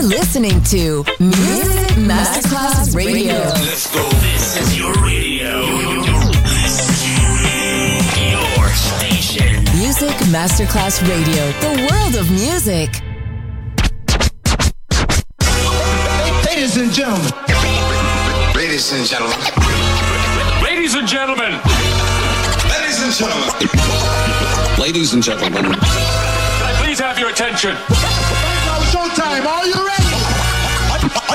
You're listening to Music Masterclass Radio. Let's go. This is your radio. Your station. Music Masterclass Radio, the world of music. Ladies and gentlemen. Ladies and gentlemen. Ladies and gentlemen. Ladies and gentlemen. Ladies and gentlemen. Can I please have your attention? Now showtime. Are you ready?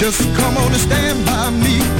Just come on and stand by me.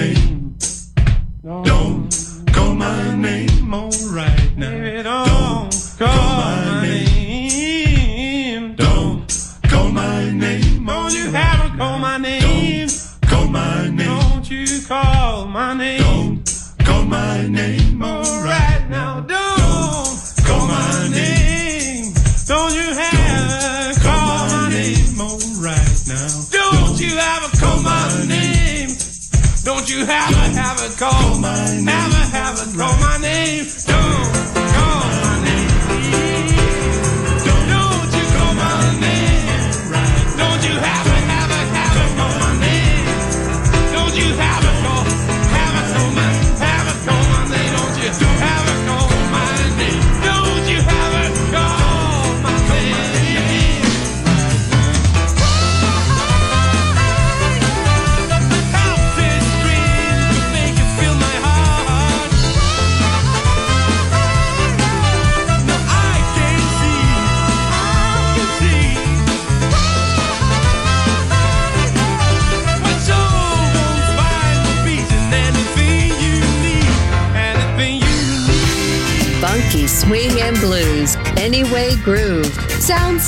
name.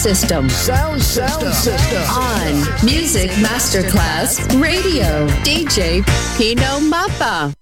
System. Sound, sound System. On Music Masterclass Radio. DJ Pino Mappa.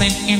innocent